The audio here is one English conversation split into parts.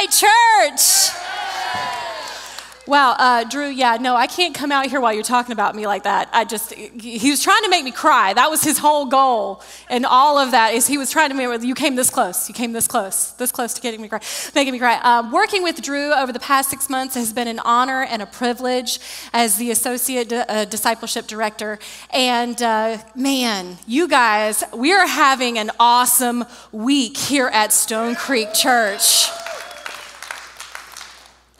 Night Church. Wow, uh, Drew, yeah, no, I can't come out here while you're talking about me like that. I just, he was trying to make me cry. That was his whole goal. And all of that is he was trying to make me, you came this close. You came this close, this close to getting me cry, making me cry. Um, working with Drew over the past six months has been an honor and a privilege as the Associate uh, Discipleship Director. And uh, man, you guys, we are having an awesome week here at Stone Creek Church.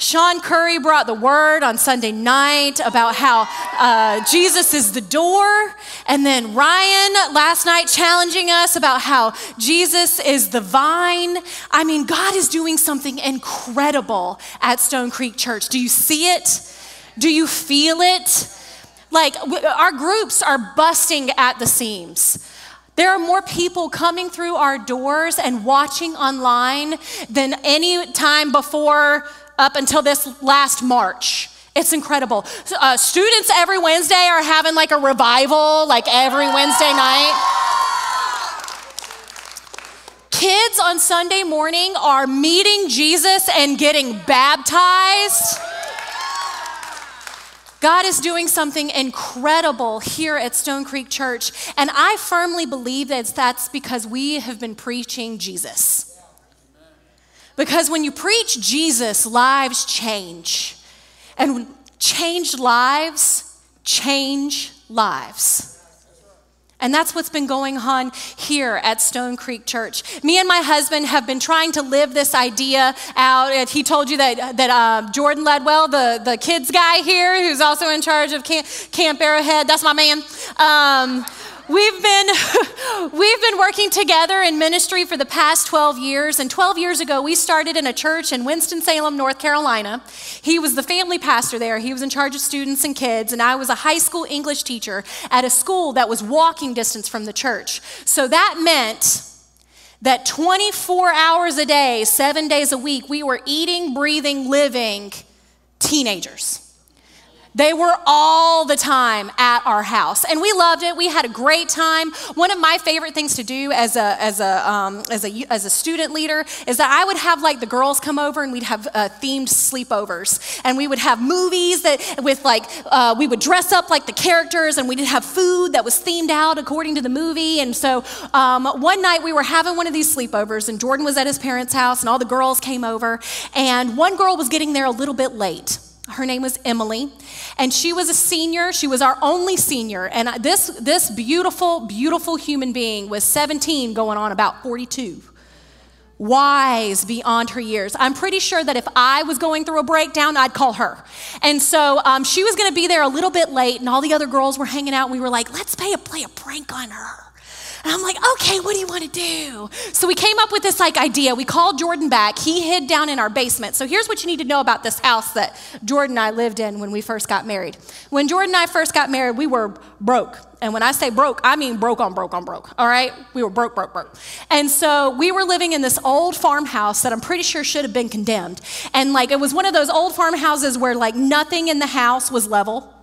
Sean Curry brought the word on Sunday night about how uh, Jesus is the door. And then Ryan last night challenging us about how Jesus is the vine. I mean, God is doing something incredible at Stone Creek Church. Do you see it? Do you feel it? Like, our groups are busting at the seams. There are more people coming through our doors and watching online than any time before up until this last March. It's incredible. Uh, students every Wednesday are having like a revival, like every Wednesday night. Kids on Sunday morning are meeting Jesus and getting baptized. God is doing something incredible here at Stone Creek Church, and I firmly believe that that's because we have been preaching Jesus. Because when you preach Jesus, lives change. And changed lives change lives. And that's what's been going on here at Stone Creek Church. Me and my husband have been trying to live this idea out. He told you that, that uh, Jordan Ledwell, the, the kids guy here, who's also in charge of Camp, Camp Arrowhead, that's my man. Um, We've been, we've been working together in ministry for the past 12 years. And 12 years ago, we started in a church in Winston-Salem, North Carolina. He was the family pastor there. He was in charge of students and kids. And I was a high school English teacher at a school that was walking distance from the church. So that meant that 24 hours a day, seven days a week, we were eating, breathing, living teenagers. They were all the time at our house, and we loved it. We had a great time. One of my favorite things to do as a as a um, as a as a student leader is that I would have like the girls come over, and we'd have uh, themed sleepovers, and we would have movies that with like uh, we would dress up like the characters, and we'd have food that was themed out according to the movie. And so um, one night we were having one of these sleepovers, and Jordan was at his parents' house, and all the girls came over, and one girl was getting there a little bit late. Her name was Emily, and she was a senior. She was our only senior. And this, this beautiful, beautiful human being was 17, going on about 42. Wise beyond her years. I'm pretty sure that if I was going through a breakdown, I'd call her. And so um, she was going to be there a little bit late, and all the other girls were hanging out, and we were like, let's play a, play a prank on her. And I'm like, okay, what do you want to do? So we came up with this like idea. We called Jordan back. He hid down in our basement. So here's what you need to know about this house that Jordan and I lived in when we first got married. When Jordan and I first got married, we were broke. And when I say broke, I mean broke on broke on broke. All right? We were broke, broke, broke. And so we were living in this old farmhouse that I'm pretty sure should have been condemned. And like it was one of those old farmhouses where like nothing in the house was level.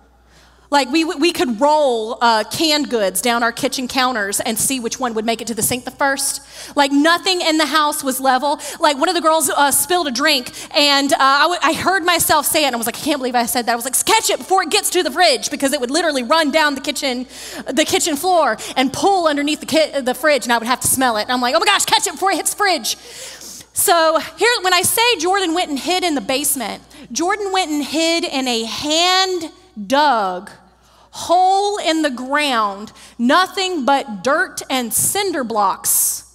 Like we, we could roll uh, canned goods down our kitchen counters and see which one would make it to the sink the first. Like nothing in the house was level. Like one of the girls uh, spilled a drink and uh, I, w- I heard myself say it and I was like, I can't believe I said that. I was like, catch it before it gets to the fridge because it would literally run down the kitchen, the kitchen floor and pull underneath the, ki- the fridge and I would have to smell it. And I'm like, oh my gosh, catch it before it hits the fridge. So here, when I say Jordan went and hid in the basement, Jordan went and hid in a hand dug hole in the ground, nothing but dirt and cinder blocks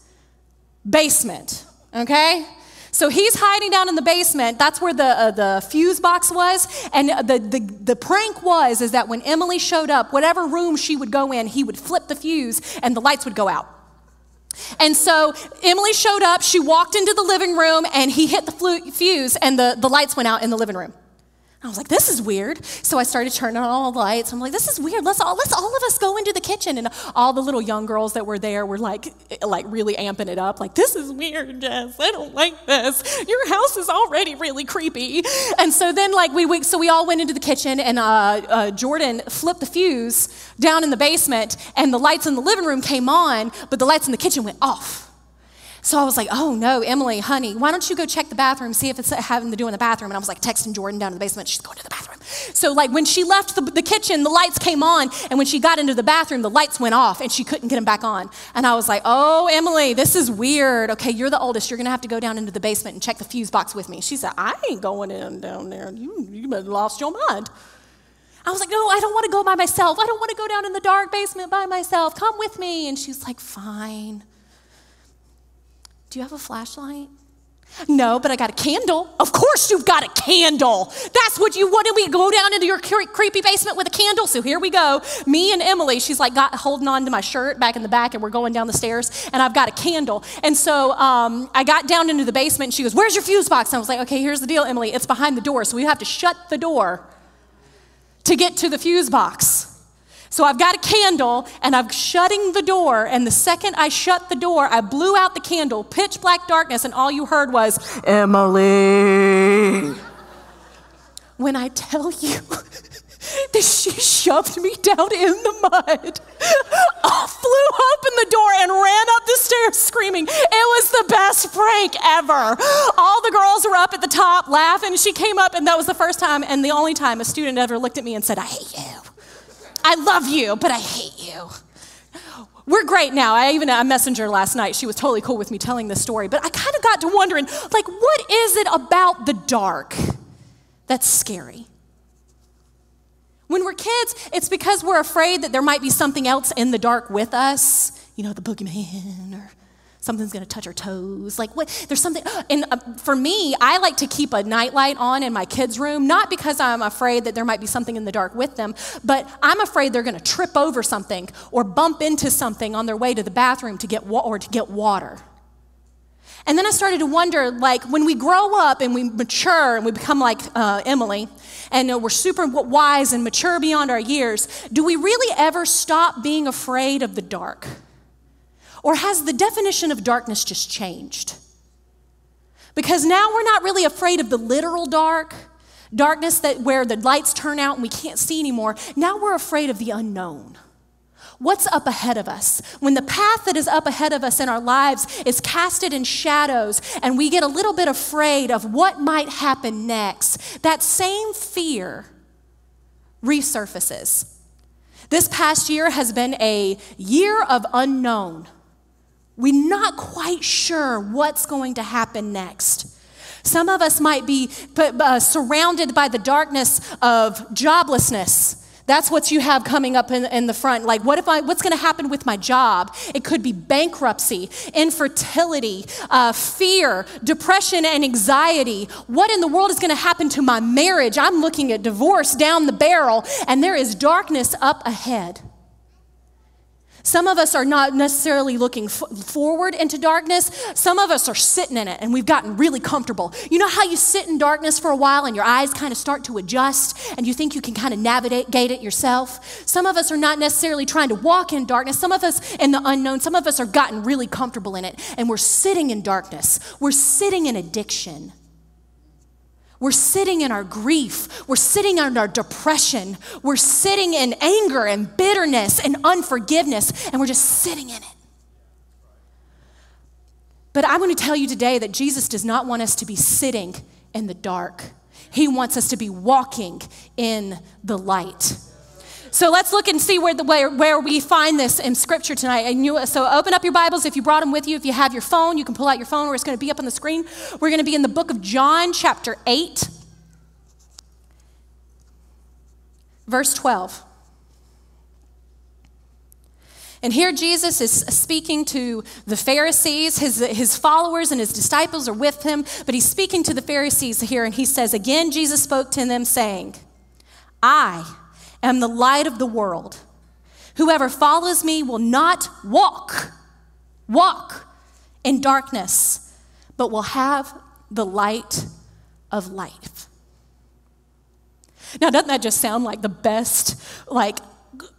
basement, okay? So he's hiding down in the basement. That's where the, uh, the fuse box was. And the, the, the prank was is that when Emily showed up, whatever room she would go in, he would flip the fuse and the lights would go out. And so Emily showed up, she walked into the living room, and he hit the fuse, and the, the lights went out in the living room. I was like, this is weird. So I started turning on all the lights. I'm like, this is weird. Let's all let's all of us go into the kitchen. And all the little young girls that were there were like like really amping it up. Like, this is weird, Jess. I don't like this. Your house is already really creepy. And so then like we, we so we all went into the kitchen and uh, uh, Jordan flipped the fuse down in the basement and the lights in the living room came on, but the lights in the kitchen went off. So I was like, oh no, Emily, honey, why don't you go check the bathroom, see if it's having to do in the bathroom? And I was like texting Jordan down in the basement. She's going to the bathroom. So, like, when she left the, the kitchen, the lights came on. And when she got into the bathroom, the lights went off and she couldn't get them back on. And I was like, oh, Emily, this is weird. Okay, you're the oldest. You're going to have to go down into the basement and check the fuse box with me. She said, I ain't going in down there. You, you lost your mind. I was like, no, I don't want to go by myself. I don't want to go down in the dark basement by myself. Come with me. And she's like, fine. Do you have a flashlight? No, but I got a candle. Of course, you've got a candle. That's what you wanted to go down into your cre- creepy basement with a candle. So here we go. Me and Emily, she's like got holding on to my shirt back in the back, and we're going down the stairs, and I've got a candle. And so um, I got down into the basement, and she goes, Where's your fuse box? And I was like, Okay, here's the deal, Emily. It's behind the door, so we have to shut the door to get to the fuse box. So I've got a candle and I'm shutting the door. And the second I shut the door, I blew out the candle, pitch black darkness, and all you heard was, Emily. When I tell you that she shoved me down in the mud, I flew open the door and ran up the stairs screaming. It was the best prank ever. All the girls were up at the top laughing. She came up, and that was the first time and the only time a student ever looked at me and said, I hate you. I love you, but I hate you. We're great now. I even a messenger last night. She was totally cool with me telling this story, but I kind of got to wondering, like, what is it about the dark that's scary? When we're kids, it's because we're afraid that there might be something else in the dark with us, you know, the boogeyman or something's going to touch her toes. Like, what? There's something. And uh, for me, I like to keep a nightlight on in my kids' room, not because I'm afraid that there might be something in the dark with them, but I'm afraid they're going to trip over something or bump into something on their way to the bathroom to get wa- or to get water. And then I started to wonder, like, when we grow up and we mature and we become like uh, Emily, and uh, we're super wise and mature beyond our years, do we really ever stop being afraid of the dark? Or has the definition of darkness just changed? Because now we're not really afraid of the literal dark, darkness that where the lights turn out and we can't see anymore. Now we're afraid of the unknown. What's up ahead of us? When the path that is up ahead of us in our lives is casted in shadows and we get a little bit afraid of what might happen next, that same fear resurfaces. This past year has been a year of unknown. We're not quite sure what's going to happen next. Some of us might be uh, surrounded by the darkness of joblessness. That's what you have coming up in, in the front. Like, what if I, what's going to happen with my job? It could be bankruptcy, infertility, uh, fear, depression, and anxiety. What in the world is going to happen to my marriage? I'm looking at divorce down the barrel, and there is darkness up ahead. Some of us are not necessarily looking f- forward into darkness. Some of us are sitting in it and we've gotten really comfortable. You know how you sit in darkness for a while and your eyes kind of start to adjust and you think you can kind of navigate it yourself? Some of us are not necessarily trying to walk in darkness. Some of us in the unknown. Some of us are gotten really comfortable in it and we're sitting in darkness. We're sitting in addiction. We're sitting in our grief. We're sitting in our depression. We're sitting in anger and bitterness and unforgiveness, and we're just sitting in it. But I want to tell you today that Jesus does not want us to be sitting in the dark, He wants us to be walking in the light. So let's look and see where, the, where, where we find this in Scripture tonight. And you, so open up your Bibles if you brought them with you. If you have your phone, you can pull out your phone, or it's going to be up on the screen. We're going to be in the book of John, chapter 8, verse 12. And here Jesus is speaking to the Pharisees. His, his followers and his disciples are with him, but he's speaking to the Pharisees here, and he says, Again, Jesus spoke to them, saying, I am the light of the world. Whoever follows me will not walk, walk in darkness, but will have the light of life. Now, doesn't that just sound like the best, like,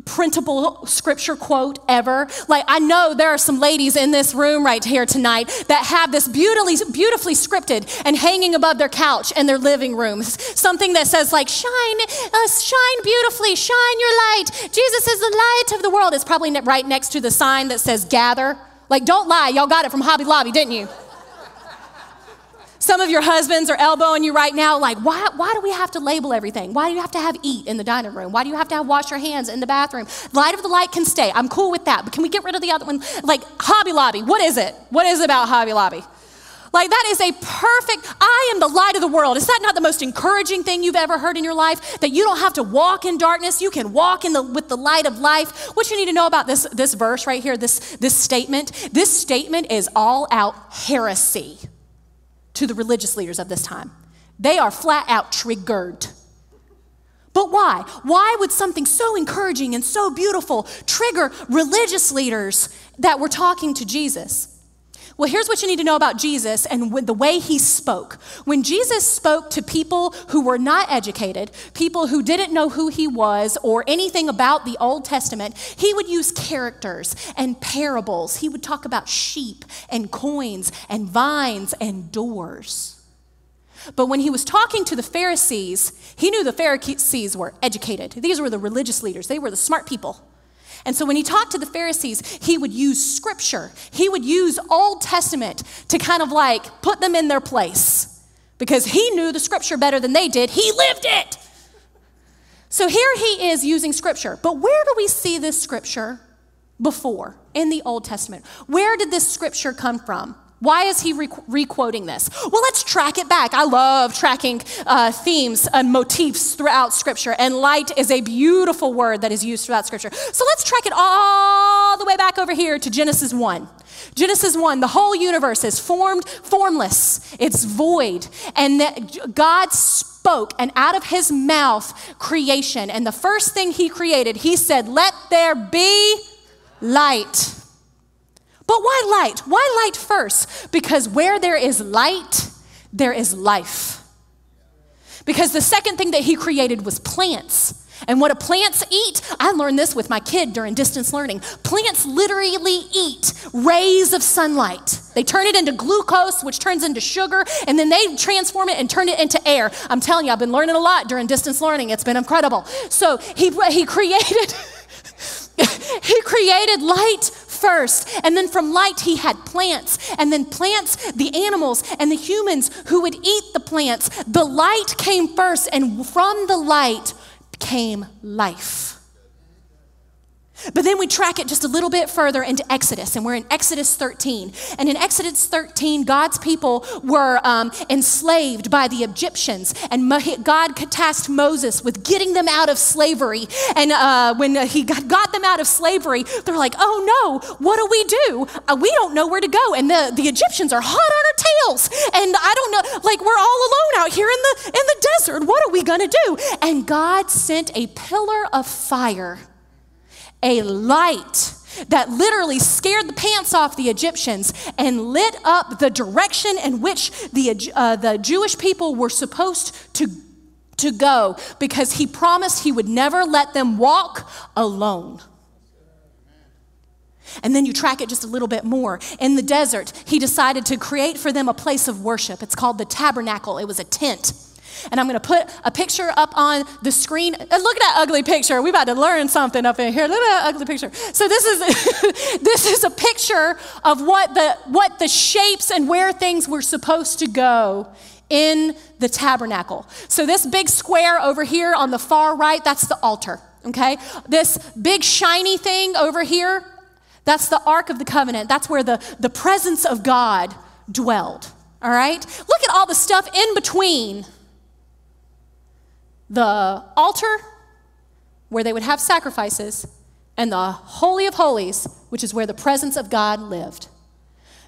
printable scripture quote ever. Like, I know there are some ladies in this room right here tonight that have this beautifully, beautifully scripted and hanging above their couch in their living rooms. Something that says, like, shine, uh, shine beautifully, shine your light. Jesus is the light of the world. It's probably right next to the sign that says gather Like, don't lie, y'all got it from Hobby Lobby, didn't you? Some of your husbands are elbowing you right now, like, why, why do we have to label everything? Why do you have to have eat in the dining room? Why do you have to have wash your hands in the bathroom? Light of the light can stay. I'm cool with that, but can we get rid of the other one? Like, Hobby Lobby, what is it? What is it about Hobby Lobby? Like, that is a perfect, I am the light of the world. Is that not the most encouraging thing you've ever heard in your life? That you don't have to walk in darkness, you can walk in the, with the light of life. What you need to know about this, this verse right here, this, this statement, this statement is all out heresy to the religious leaders of this time. They are flat out triggered. But why? Why would something so encouraging and so beautiful trigger religious leaders that were talking to Jesus? Well, here's what you need to know about Jesus and the way he spoke. When Jesus spoke to people who were not educated, people who didn't know who he was or anything about the Old Testament, he would use characters and parables. He would talk about sheep and coins and vines and doors. But when he was talking to the Pharisees, he knew the Pharisees were educated. These were the religious leaders, they were the smart people. And so when he talked to the Pharisees, he would use scripture. He would use Old Testament to kind of like put them in their place because he knew the scripture better than they did. He lived it. So here he is using scripture. But where do we see this scripture before in the Old Testament? Where did this scripture come from? Why is he re- quoting this? Well, let's track it back. I love tracking uh, themes and motifs throughout Scripture, and light is a beautiful word that is used throughout Scripture. So let's track it all the way back over here to Genesis 1. Genesis 1, the whole universe is formed, formless, it's void, and God spoke, and out of his mouth, creation. And the first thing he created, he said, Let there be light. But why light? Why light first? Because where there is light, there is life. Because the second thing that he created was plants. And what do plants eat? I learned this with my kid during distance learning. Plants literally eat rays of sunlight. They turn it into glucose, which turns into sugar, and then they transform it and turn it into air. I'm telling you, I've been learning a lot during distance learning. It's been incredible. So he, he created. he created light first. And then from light, he had plants. And then plants, the animals, and the humans who would eat the plants. The light came first, and from the light came life. But then we track it just a little bit further into Exodus, and we're in Exodus 13. And in Exodus 13, God's people were um, enslaved by the Egyptians, and God tasked Moses with getting them out of slavery. And uh, when he got them out of slavery, they're like, oh no, what do we do? Uh, we don't know where to go. And the, the Egyptians are hot on our tails. And I don't know, like we're all alone out here in the, in the desert. What are we gonna do? And God sent a pillar of fire a light that literally scared the pants off the Egyptians and lit up the direction in which the, uh, the Jewish people were supposed to, to go because he promised he would never let them walk alone. And then you track it just a little bit more. In the desert, he decided to create for them a place of worship. It's called the tabernacle, it was a tent. And I'm going to put a picture up on the screen. And look at that ugly picture. We're about to learn something up in here. Look at that ugly picture. So this is this is a picture of what the what the shapes and where things were supposed to go in the tabernacle. So this big square over here on the far right, that's the altar. Okay? This big shiny thing over here, that's the Ark of the Covenant. That's where the, the presence of God dwelled. All right? Look at all the stuff in between the altar where they would have sacrifices and the Holy of Holies, which is where the presence of God lived.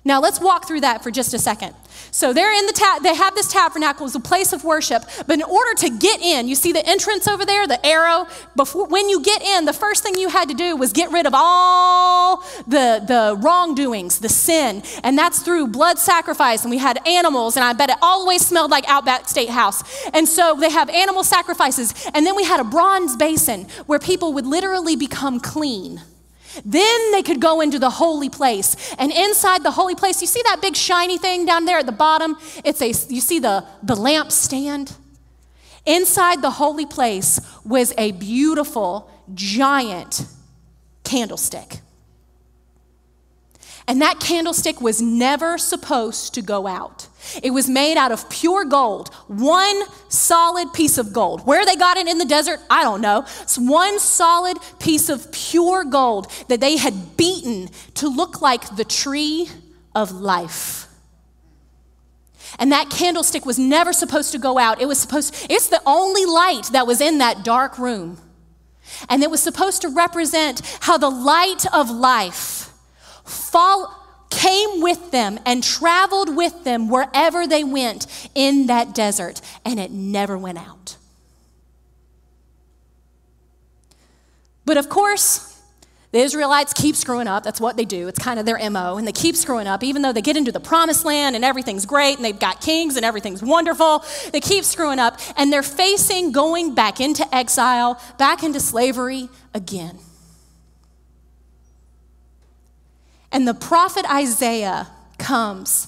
Now let's walk through that for just a second. So they're in the ta- they have this tabernacle as a place of worship, but in order to get in, you see the entrance over there, the arrow. Before when you get in, the first thing you had to do was get rid of all the the wrongdoings, the sin, and that's through blood sacrifice. And we had animals, and I bet it always smelled like Outback Steakhouse. And so they have animal sacrifices, and then we had a bronze basin where people would literally become clean. Then they could go into the holy place. And inside the holy place, you see that big shiny thing down there at the bottom? It's a you see the the lamp stand? Inside the holy place was a beautiful giant candlestick. And that candlestick was never supposed to go out. It was made out of pure gold, one solid piece of gold. Where they got it in the desert, I don't know. It's one solid piece of pure gold that they had beaten to look like the tree of life. And that candlestick was never supposed to go out. It was supposed, it's the only light that was in that dark room. And it was supposed to represent how the light of life fall, came with them and traveled with them wherever they went in that desert, and it never went out. But of course, the Israelites keep screwing up. That's what they do. It's kind of their MO. And they keep screwing up, even though they get into the promised land and everything's great and they've got kings and everything's wonderful. They keep screwing up and they're facing going back into exile, back into slavery again. And the prophet Isaiah comes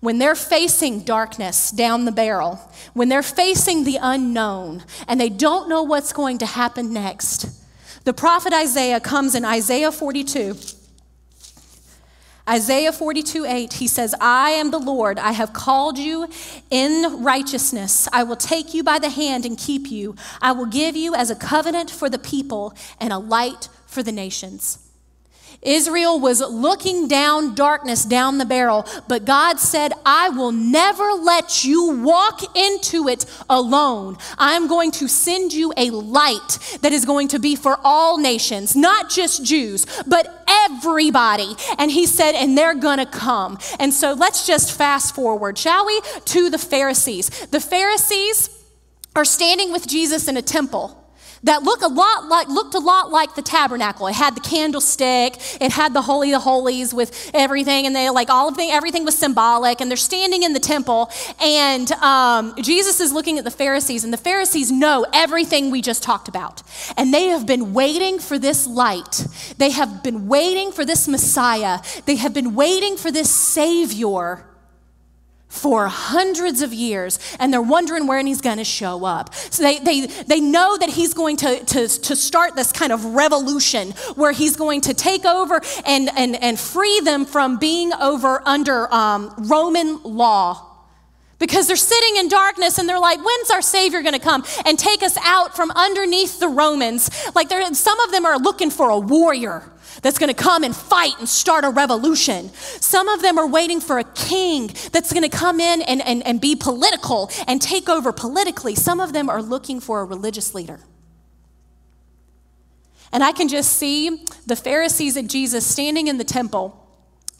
when they're facing darkness down the barrel, when they're facing the unknown, and they don't know what's going to happen next. The prophet Isaiah comes in Isaiah 42. Isaiah 42, 8, he says, I am the Lord. I have called you in righteousness. I will take you by the hand and keep you. I will give you as a covenant for the people and a light for the nations. Israel was looking down darkness down the barrel, but God said, I will never let you walk into it alone. I'm going to send you a light that is going to be for all nations, not just Jews, but everybody. And he said, and they're going to come. And so let's just fast forward, shall we, to the Pharisees. The Pharisees are standing with Jesus in a temple that look a lot like, looked a lot like the tabernacle. It had the candlestick, it had the holy of holies with everything, and they like all of the everything was symbolic. And they're standing in the temple, and um, Jesus is looking at the Pharisees, and the Pharisees know everything we just talked about, and they have been waiting for this light. They have been waiting for this Messiah. They have been waiting for this Savior for hundreds of years and they're wondering when he's going to show up. So they, they, they know that he's going to, to, to start this kind of revolution where he's going to take over and, and, and free them from being over under um, Roman law. Because they're sitting in darkness and they're like, when's our Savior gonna come and take us out from underneath the Romans? Like, some of them are looking for a warrior that's going to come and fight and start a revolution. Some of them are waiting for a king that's going to come in and, and, and be political and take over politically. Some of them are looking for a religious leader. And I can just see the Pharisees and Jesus standing in the temple.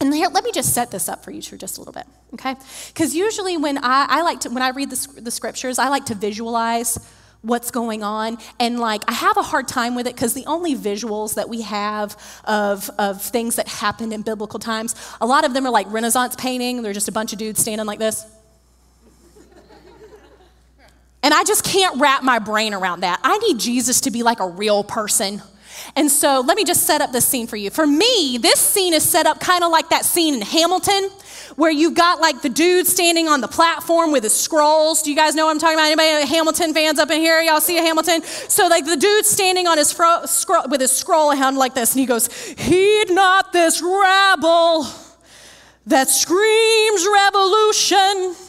And here, let me just set this up for you for just a little bit, okay? Because usually when I, I like to, when I read the, the scriptures, I like to visualize what's going on. And like i have a hard time with it because the only visuals that we have of, of things that happened in biblical times a lot of them are like renaissance painting. They're just a bunch of dudes standing like this. And i just can't wrap my brain around that. I need jesus to be like a real person and so let me just set up this scene for you for me this scene is set up kind of like that scene in hamilton where you've got like the dude standing on the platform with his scrolls. Do you guys know what I'm talking about? Anybody uh, Hamilton fans up in here? Y'all see a Hamilton? So like the dude standing on his fro- scroll with his scroll hand like this, and he goes, "Heed not this rabble that screams revolution."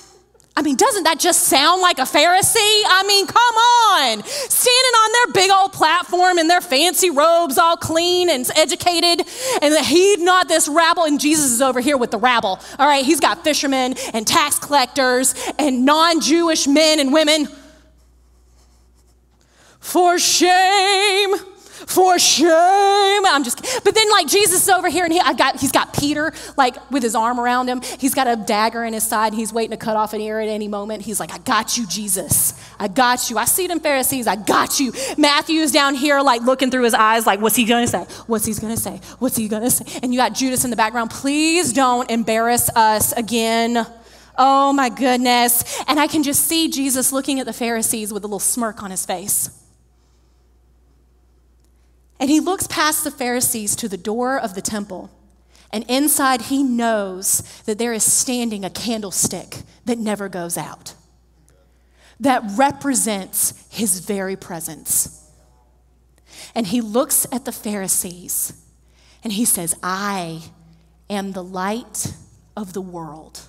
I mean, doesn't that just sound like a Pharisee? I mean, come on. Standing on their big old platform in their fancy robes, all clean and educated, and heed not this rabble. And Jesus is over here with the rabble. All right, he's got fishermen and tax collectors and non Jewish men and women. For shame for shame. I'm just, but then like Jesus is over here and he, I got, he's got Peter like with his arm around him. He's got a dagger in his side. He's waiting to cut off an ear at any moment. He's like, I got you, Jesus. I got you. I see them Pharisees. I got you. Matthew's down here like looking through his eyes like, what's he to say? What's he to say? What's he to say? And you got Judas in the background. Please don't embarrass us again. Oh my goodness. And I can just see Jesus looking at the Pharisees with a little smirk on his face. And he looks past the Pharisees to the door of the temple. And inside, he knows that there is standing a candlestick that never goes out, that represents his very presence. And he looks at the Pharisees and he says, I am the light of the world.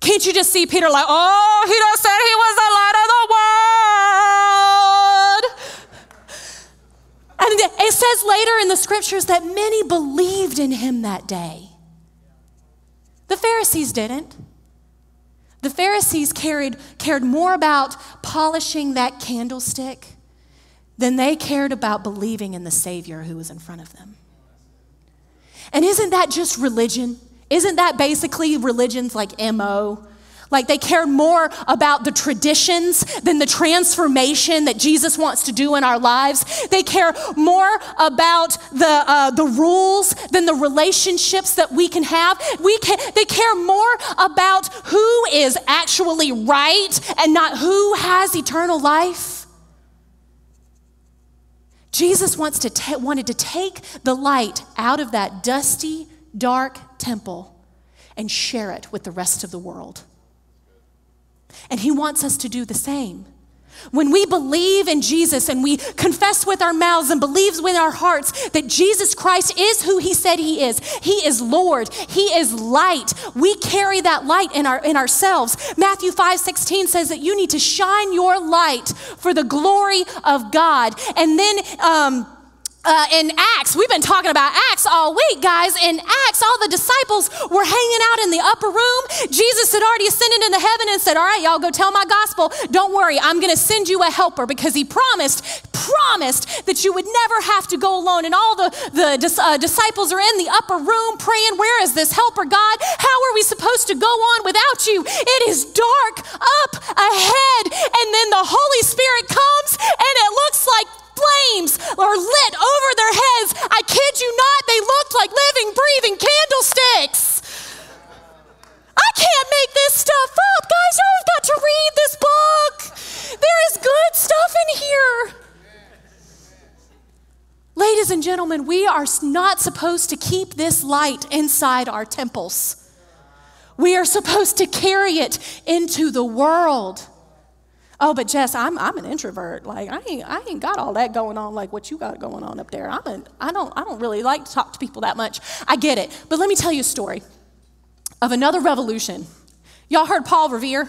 Can't you just see Peter like, oh, he just said he was the light of the world. And it says later in the scriptures that many believed in him that day. The Pharisees didn't. The Pharisees carried, cared more about polishing that candlestick than they cared about believing in the Savior who was in front of them. And isn't that just religion? Isn't that basically religion's like MO? Like they cared more about the traditions than the transformation that Jesus wants to do in our lives. They care more about the, uh, the rules than the relationships that we can have. We can, they care more about who is actually right and not who has eternal life. Jesus wants to ta- wanted to take the light out of that dusty, dark temple and share it with the rest of the world. And He wants us to do the same. When we believe in Jesus and we confess with our mouths and believes with our hearts that Jesus Christ is who he said he is. He is Lord. He is light. We carry that light in our in ourselves. Matthew 5:16 says that you need to shine your light for the glory of God. And then um, uh, in Acts, we've been talking about Acts all week, guys. In Acts, all the disciples were hanging out in the upper room. Jesus had already ascended into heaven and said, All right, y'all go tell my gospel. Don't worry, I'm going to send you a helper because he promised, promised that you would never have to go alone. And all the, the uh, disciples are in the upper room praying, Where is this helper, God? How are we supposed to go on without you? It is dark up ahead. And then the Holy Spirit comes and it looks like flames are lit over their heads. I kid you not, they looked like living, breathing candlesticks. I can't make this stuff up. Guys, y'all got to read this book. There is good stuff in here. Ladies and gentlemen, we are not supposed to keep this light inside our temples. We are supposed to carry it into the world. Oh, but Jess, I'm, I'm an introvert. Like I ain't, I ain't got all that going on like what you got going on up there. I'm an, I don't I don't really like to talk to people that much. I get it. But let me tell you a story of another revolution. Y'all heard Paul Revere?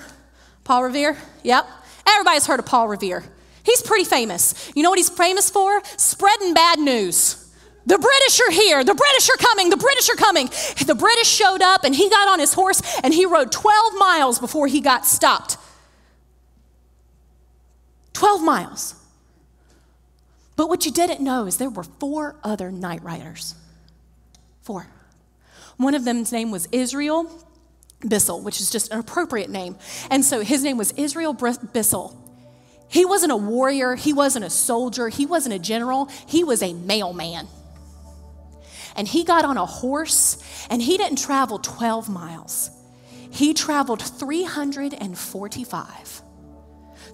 Paul Revere? Yep. Everybody's heard of Paul Revere. He's pretty famous. You know what he's famous for? Spreading bad news. The British are here. The British are coming. The British are coming. The British showed up and he got on his horse and he rode 12 miles before he got stopped 12 miles. But what you didn't know is there were four other night riders. Four. One of them's name was Israel Bissell, which is just an appropriate name. And so his name was Israel Bissell. He wasn't a warrior, he wasn't a soldier, he wasn't a general, he was a mailman. And he got on a horse and he didn't travel 12 miles, he traveled 345.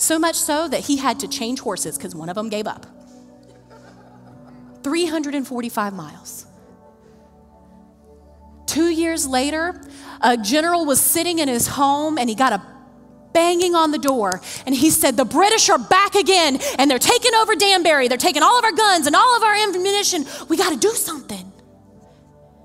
So much so that he had to change horses because one of them gave up. 345 miles. Two years later, a general was sitting in his home and he got a banging on the door and he said, The British are back again and they're taking over Danbury. They're taking all of our guns and all of our ammunition. We got to do something.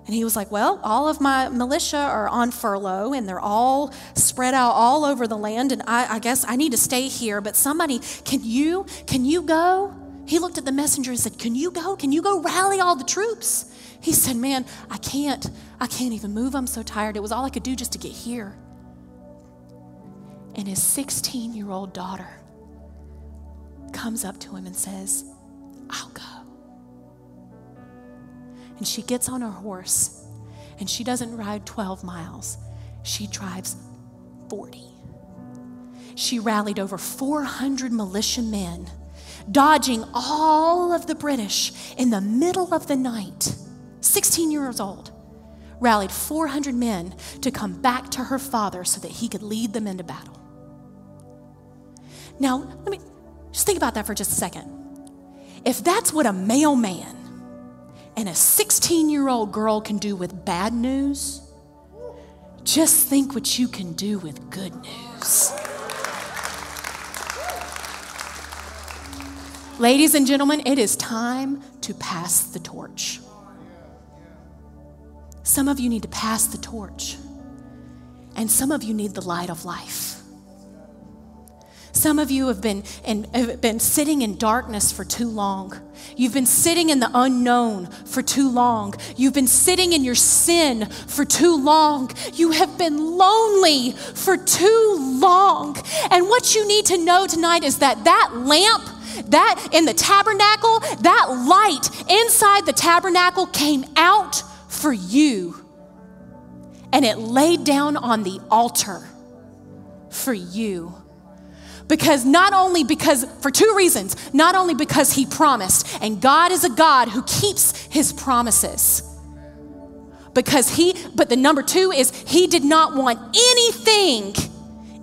And he was like, Well, all of my militia are on furlough and they're all spread out all over the land. And I, I, guess I need to stay here. But somebody, can you, can you go? He looked at the messenger and said, Can you go? Can you go rally all the troops? He said, Man, I can't. I can't even move. I'm so tired. It was all I could do just to get here. And his 16 year old daughter comes up to him and says, I'll go. And she gets on her horse and she doesn't ride 12 miles, she drives 40. She rallied over 400 militia men, dodging all of the British in the middle of the night. 16 years old, rallied 400 men to come back to her father so that he could lead them into battle. Now, let me just think about that for just a second. If that's what a mailman and a 16 year old girl can do with bad news, just think what you can do with good news. Ladies and gentlemen, it is time to pass the torch. Some of you need to pass the torch, and some of you need the light of life. Some of you have been, in, have been sitting in darkness for too long. You've been sitting in the unknown for too long. You've been sitting in your sin for too long. You have been lonely for too long. And what you need to know tonight is that that lamp, that in the tabernacle, that light inside the tabernacle came out for you. And it laid down on the altar for you because not only because, for two reasons, not only because he promised, and God is a God who keeps his promises. Because he, but the number two is he did not want anything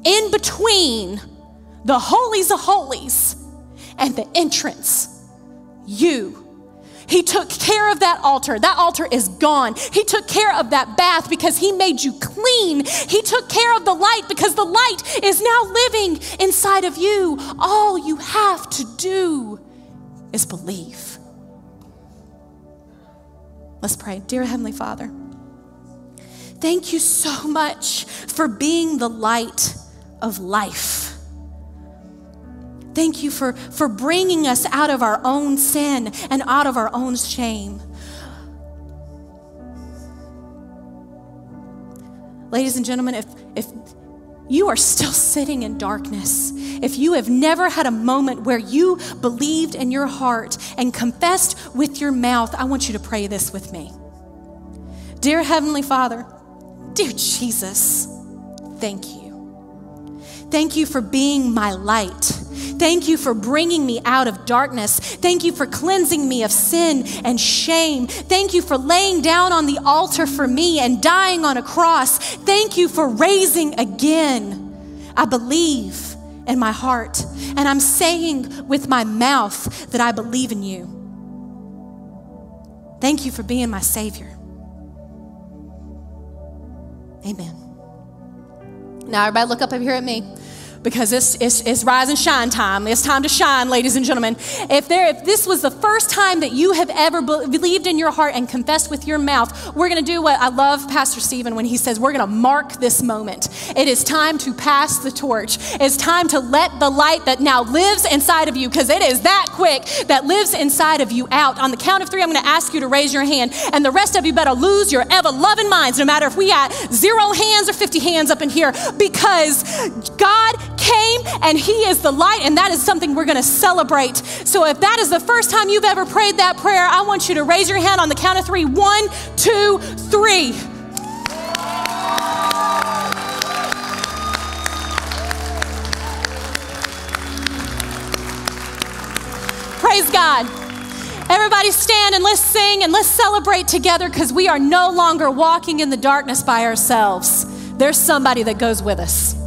in between the holies of holies and the entrance. You he took care of that altar. That altar is gone. He took care of that bath because He made you clean. He took care of the light because the light is now living inside of you. All you have to do is believe. Let's pray. Dear Heavenly Father, thank you so much for being the light of life. Thank you for, for bringing us out of our own sin and out of our own shame. Ladies and gentlemen, if, if you are still sitting in darkness, if you have never had a moment where you believed in your heart and confessed with your mouth, I want you to pray this with me. Dear Heavenly Father, dear Jesus, thank you. Thank you for being my light. Thank you for bringing me out of darkness. Thank you for cleansing me of sin and shame. Thank you for laying down on the altar for me and dying on a cross. Thank you for raising again. I believe in my heart, and I'm saying with my mouth that I believe in you. Thank you for being my Savior. Amen. Now, everybody, look up here at me because it's, it's, it's, rise and shine time. It's time to shine, ladies and gentlemen. If, there, if this was the first time that you have ever believed in your heart and confessed with your mouth, we're going to do what I love Pastor Stephen when he says, we're going to mark this moment. It is time to pass the torch. It's time to let the light that now lives inside of you, because it is that quick, that lives inside of you out. On the count of three, I'm going to ask you to raise your hand, and the rest of you better lose your ever loving minds, no matter if we got zero hands or 50 hands up in here, because God came and He is the light, and that is something we're going to celebrate. So if that is the first time you've ever prayed that prayer, I want you to raise your hand on the count of three. One, two, three. Praise God. Everybody stand and let's sing and let's celebrate together because we are no longer walking in the darkness by ourselves. There's somebody that goes with us.